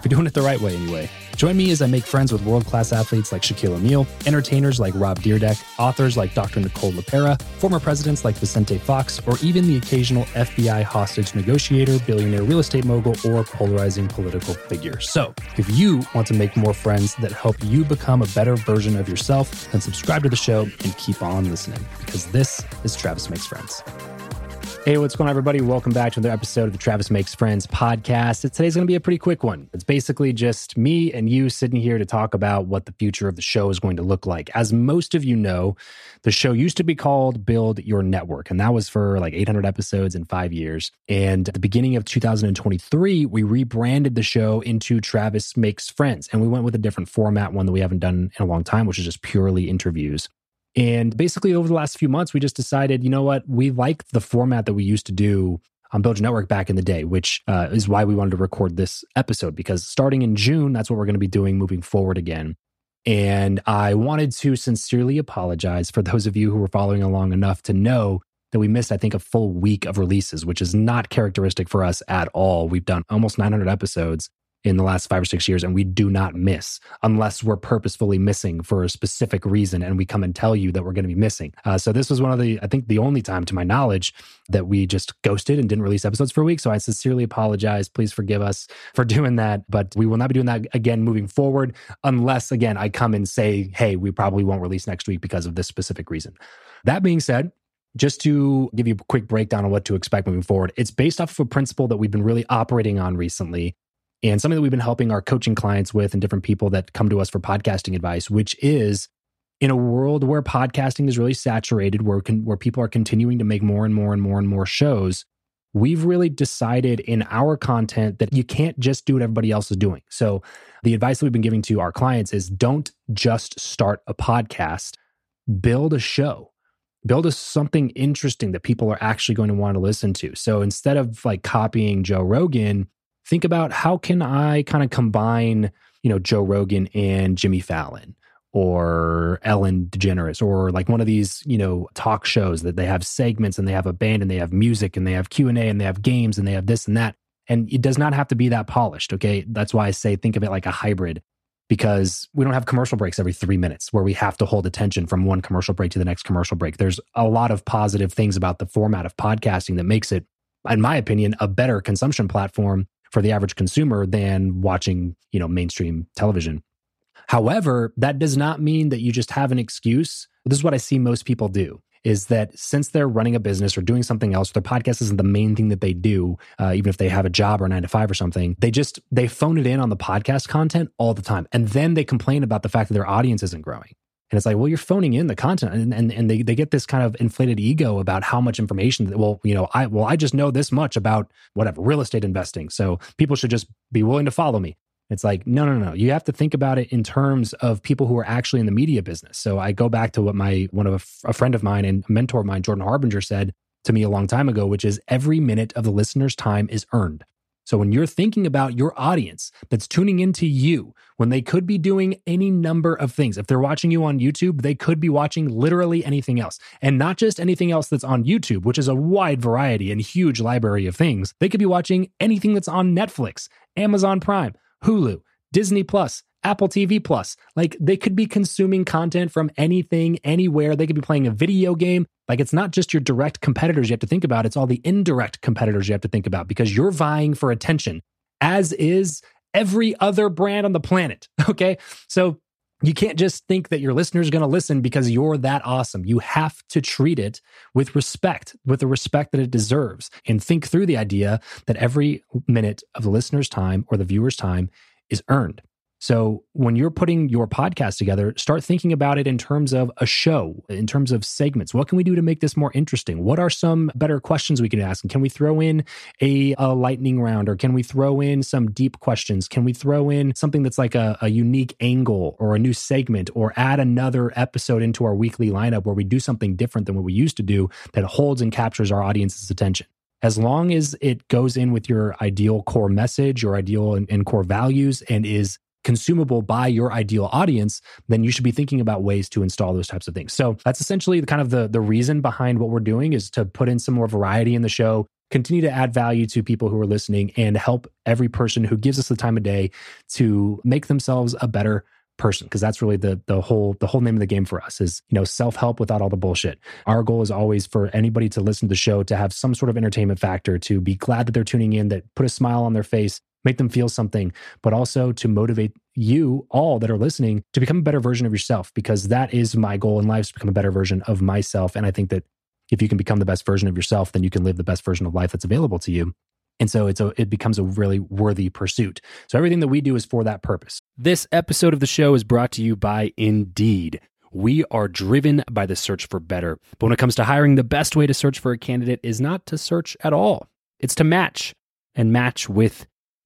if you're doing it the right way, anyway. Join me as I make friends with world class athletes like Shaquille O'Neal, entertainers like Rob Dyrdek, authors like Dr. Nicole LePera, former presidents like Vicente Fox, or even the occasional FBI hostage negotiator, billionaire real estate mogul, or polarizing political figure. So, if you want to make more friends that help you become a better version of yourself, then subscribe to the show and keep on listening because this is Travis Makes Friends. Hey, what's going on, everybody? Welcome back to another episode of the Travis Makes Friends podcast. Today's going to be a pretty quick one. It's basically just me and you sitting here to talk about what the future of the show is going to look like. As most of you know, the show used to be called Build Your Network, and that was for like 800 episodes in five years. And at the beginning of 2023, we rebranded the show into Travis Makes Friends, and we went with a different format, one that we haven't done in a long time, which is just purely interviews. And basically, over the last few months, we just decided, you know what, we like the format that we used to do on Build Your Network back in the day, which uh, is why we wanted to record this episode because starting in June, that's what we're going to be doing moving forward again. And I wanted to sincerely apologize for those of you who were following along enough to know that we missed, I think, a full week of releases, which is not characteristic for us at all. We've done almost 900 episodes in the last five or six years, and we do not miss unless we're purposefully missing for a specific reason and we come and tell you that we're going to be missing. Uh, so, this was one of the, I think, the only time to my knowledge that we just ghosted and didn't release episodes for a week. So, I sincerely apologize. Please forgive us for doing that. But we will not be doing that again moving forward, unless, again, I come and say, hey, we probably won't release next week because of this specific reason. That being said, just to give you a quick breakdown on what to expect moving forward, it's based off of a principle that we've been really operating on recently and something that we've been helping our coaching clients with and different people that come to us for podcasting advice, which is in a world where podcasting is really saturated, where, con- where people are continuing to make more and more and more and more shows, we've really decided in our content that you can't just do what everybody else is doing. So, the advice that we've been giving to our clients is don't just start a podcast, build a show. Build a something interesting that people are actually going to want to listen to. So instead of like copying Joe Rogan, think about how can I kind of combine, you know, Joe Rogan and Jimmy Fallon or Ellen DeGeneres or like one of these, you know, talk shows that they have segments and they have a band and they have music and they have Q&A and they have games and they have this and that. And it does not have to be that polished, okay? That's why I say think of it like a hybrid because we don't have commercial breaks every 3 minutes where we have to hold attention from one commercial break to the next commercial break. There's a lot of positive things about the format of podcasting that makes it in my opinion a better consumption platform for the average consumer than watching, you know, mainstream television. However, that does not mean that you just have an excuse. This is what I see most people do is that since they're running a business or doing something else, their podcast isn't the main thing that they do, uh, even if they have a job or nine to five or something, they just, they phone it in on the podcast content all the time. And then they complain about the fact that their audience isn't growing. And it's like, well, you're phoning in the content and, and, and they, they get this kind of inflated ego about how much information that, well, you know, I, well, I just know this much about whatever real estate investing. So people should just be willing to follow me. It's like, no, no, no. You have to think about it in terms of people who are actually in the media business. So I go back to what my, one of a, a friend of mine and mentor of mine, Jordan Harbinger said to me a long time ago, which is every minute of the listener's time is earned. So when you're thinking about your audience that's tuning into you, when they could be doing any number of things, if they're watching you on YouTube, they could be watching literally anything else. And not just anything else that's on YouTube, which is a wide variety and huge library of things. They could be watching anything that's on Netflix, Amazon Prime, Hulu, Disney Plus, Apple TV Plus. Like they could be consuming content from anything, anywhere. They could be playing a video game. Like it's not just your direct competitors you have to think about, it's all the indirect competitors you have to think about because you're vying for attention, as is every other brand on the planet. Okay. So you can't just think that your listener is going to listen because you're that awesome. You have to treat it with respect, with the respect that it deserves, and think through the idea that every minute of the listener's time or the viewer's time is earned. So when you're putting your podcast together, start thinking about it in terms of a show, in terms of segments. What can we do to make this more interesting? What are some better questions we can ask? And can we throw in a, a lightning round or can we throw in some deep questions? Can we throw in something that's like a, a unique angle or a new segment or add another episode into our weekly lineup where we do something different than what we used to do that holds and captures our audience's attention? as long as it goes in with your ideal core message, your ideal and, and, core values, and is consumable by your ideal audience, then you should be thinking about ways to install those types of things. So that's essentially the kind of the the reason behind what we're doing is to put in some more variety in the show, continue to add value to people who are listening and help every person who gives us the time of day to make themselves a better person because that's really the the whole the whole name of the game for us is you know self-help without all the bullshit our goal is always for anybody to listen to the show to have some sort of entertainment factor to be glad that they're tuning in that put a smile on their face make them feel something, but also to motivate you all that are listening to become a better version of yourself, because that is my goal in life to become a better version of myself. And I think that if you can become the best version of yourself, then you can live the best version of life that's available to you. And so it's a, it becomes a really worthy pursuit. So everything that we do is for that purpose. This episode of the show is brought to you by Indeed. We are driven by the search for better. But when it comes to hiring, the best way to search for a candidate is not to search at all. It's to match and match with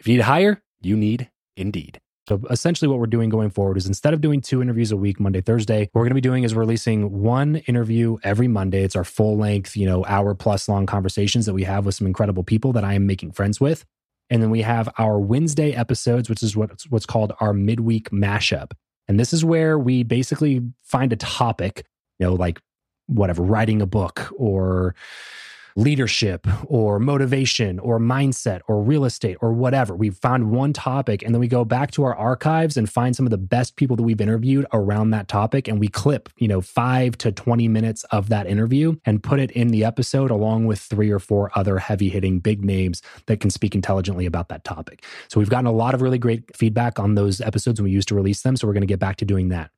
If you need to hire, you need Indeed. So essentially, what we're doing going forward is instead of doing two interviews a week, Monday, Thursday, what we're going to be doing is releasing one interview every Monday. It's our full length, you know, hour plus long conversations that we have with some incredible people that I am making friends with. And then we have our Wednesday episodes, which is what's, what's called our midweek mashup. And this is where we basically find a topic, you know, like whatever, writing a book or leadership or motivation or mindset or real estate or whatever. We found one topic and then we go back to our archives and find some of the best people that we've interviewed around that topic and we clip, you know, 5 to 20 minutes of that interview and put it in the episode along with three or four other heavy hitting big names that can speak intelligently about that topic. So we've gotten a lot of really great feedback on those episodes and we used to release them, so we're going to get back to doing that.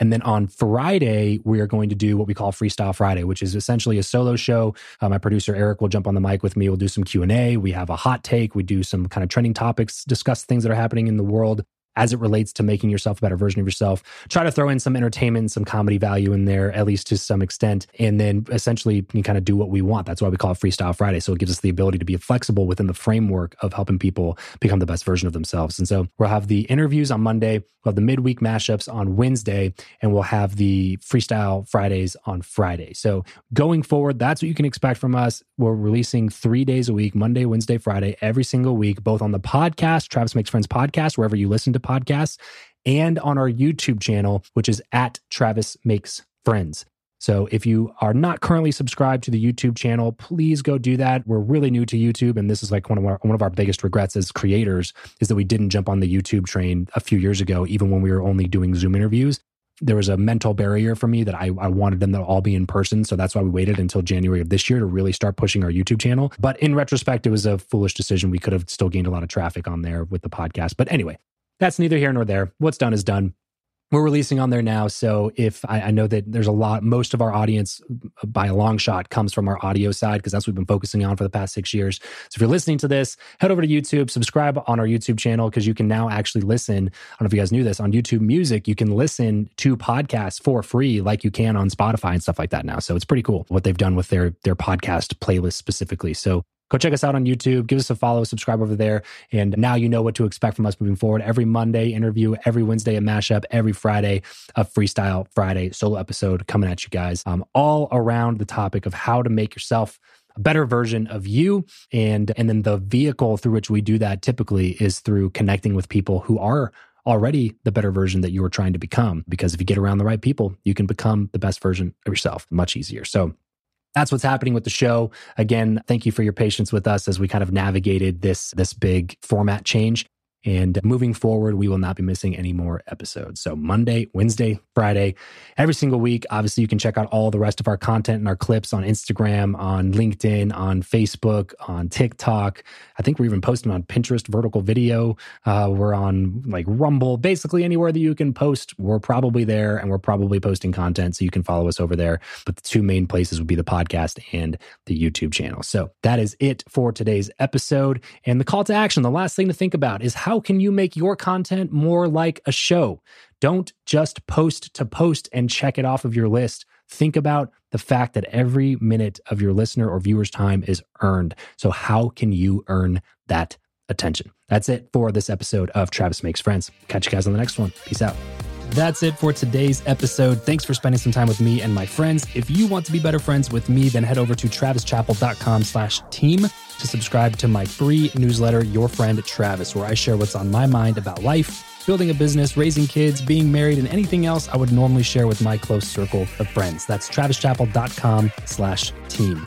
And then on Friday, we are going to do what we call Freestyle Friday, which is essentially a solo show. Uh, my producer Eric will jump on the mic with me. We'll do some Q and A. We have a hot take. We do some kind of trending topics, discuss things that are happening in the world as it relates to making yourself a better version of yourself. Try to throw in some entertainment, some comedy value in there, at least to some extent. And then essentially you kind of do what we want. That's why we call it Freestyle Friday. So it gives us the ability to be flexible within the framework of helping people become the best version of themselves. And so we'll have the interviews on Monday, we'll have the midweek mashups on Wednesday, and we'll have the Freestyle Fridays on Friday. So going forward, that's what you can expect from us. We're releasing three days a week, Monday, Wednesday, Friday, every single week, both on the podcast, Travis Makes Friends podcast, wherever you listen to podcasts and on our YouTube channel, which is at Travis Makes Friends. So if you are not currently subscribed to the YouTube channel, please go do that. We're really new to YouTube, and this is like one of our one of our biggest regrets as creators is that we didn't jump on the YouTube train a few years ago, even when we were only doing Zoom interviews. There was a mental barrier for me that I, I wanted them to all be in person. So that's why we waited until January of this year to really start pushing our YouTube channel. But in retrospect, it was a foolish decision. We could have still gained a lot of traffic on there with the podcast. But anyway, that's neither here nor there. What's done is done. we're releasing on there now. So if I, I, know that there's a lot, most of our audience by a long shot comes from our audio side because that's what we've been focusing on for the past six years. So if you're listening to this, head over to YouTube, subscribe on our YouTube channel because you can now actually listen. I don't know if you guys knew this on YouTube Music, you can listen to podcasts for free like you can on Spotify and stuff like that now. So it's pretty cool what they've done with their their podcast playlist specifically. So go check us out on YouTube. Give us a follow, subscribe over there. And now you know what to expect from us moving forward. Every Monday interview, every Wednesday a mashup, every Friday a freestyle Friday solo episode coming at you guys, um, all around the topic of how to make yourself a better version of you. And, and then the vehicle through which we do that typically is through connecting with people who are already the better version that you are trying to become. Because if you get around the right people, you can become the best version of yourself much easier. So that's what's happening with the show. Again, thank you for your patience with us as we kind of navigated this this big format change. And moving forward, we will not be missing any more episodes. So, Monday, Wednesday, Friday, every single week. Obviously, you can check out all the rest of our content and our clips on Instagram, on LinkedIn, on Facebook, on TikTok. I think we're even posting on Pinterest, vertical video. Uh, we're on like Rumble, basically anywhere that you can post. We're probably there and we're probably posting content. So, you can follow us over there. But the two main places would be the podcast and the YouTube channel. So, that is it for today's episode. And the call to action, the last thing to think about is how can you make your content more like a show? Don't just post to post and check it off of your list. Think about the fact that every minute of your listener or viewer's time is earned. So, how can you earn that attention? That's it for this episode of Travis Makes Friends. Catch you guys on the next one. Peace out. That's it for today's episode. Thanks for spending some time with me and my friends. If you want to be better friends with me, then head over to travischappell.com slash team to subscribe to my free newsletter, Your Friend Travis, where I share what's on my mind about life, building a business, raising kids, being married, and anything else I would normally share with my close circle of friends. That's travischappell.com slash team.